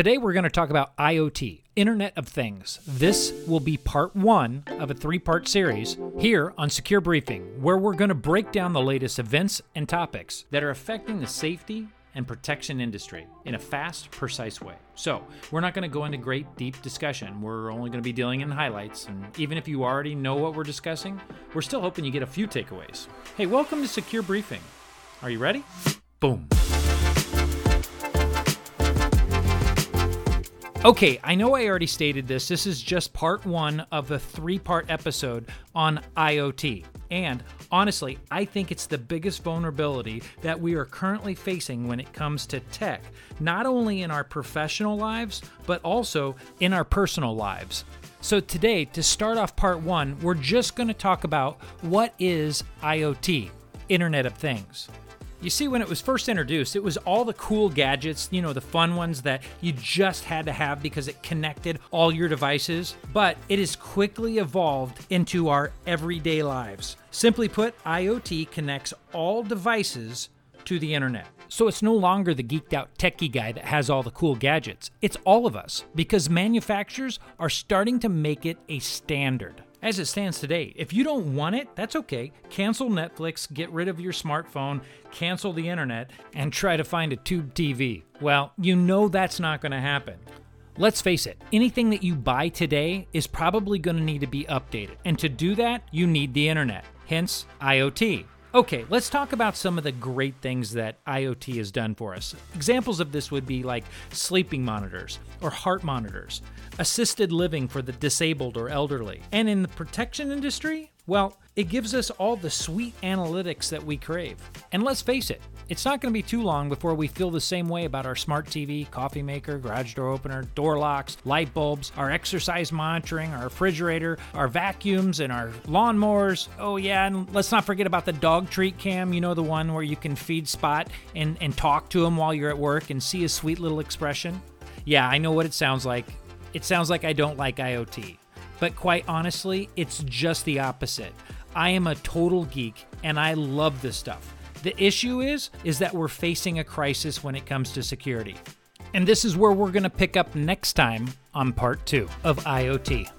Today we're going to talk about IoT, Internet of Things. This will be part one of a three part series here on Secure Briefing, where we're going to break down the latest events and topics that are affecting the safety and protection industry in a fast, precise way. So, we're not going to go into great, deep discussion. We're only going to be dealing in highlights. And even if you already know what we're discussing, we're still hoping you get a few takeaways. Hey, welcome to Secure Briefing. Are you ready? Boom. Okay, I know I already stated this. This is just part one of the three part episode on IoT. And honestly, I think it's the biggest vulnerability that we are currently facing when it comes to tech, not only in our professional lives, but also in our personal lives. So, today, to start off part one, we're just going to talk about what is IoT, Internet of Things. You see, when it was first introduced, it was all the cool gadgets, you know, the fun ones that you just had to have because it connected all your devices. But it has quickly evolved into our everyday lives. Simply put, IoT connects all devices to the internet. So it's no longer the geeked out techie guy that has all the cool gadgets. It's all of us because manufacturers are starting to make it a standard. As it stands today, if you don't want it, that's okay. Cancel Netflix, get rid of your smartphone, cancel the internet, and try to find a tube TV. Well, you know that's not going to happen. Let's face it, anything that you buy today is probably going to need to be updated. And to do that, you need the internet, hence IoT. Okay, let's talk about some of the great things that IoT has done for us. Examples of this would be like sleeping monitors or heart monitors, assisted living for the disabled or elderly. And in the protection industry, well, it gives us all the sweet analytics that we crave. And let's face it, it's not going to be too long before we feel the same way about our smart TV, coffee maker, garage door opener, door locks, light bulbs, our exercise monitoring, our refrigerator, our vacuums, and our lawnmowers. Oh, yeah, and let's not forget about the dog treat cam, you know, the one where you can feed Spot and, and talk to him while you're at work and see his sweet little expression. Yeah, I know what it sounds like. It sounds like I don't like IoT. But quite honestly, it's just the opposite. I am a total geek and I love this stuff. The issue is is that we're facing a crisis when it comes to security. And this is where we're going to pick up next time on part 2 of IoT.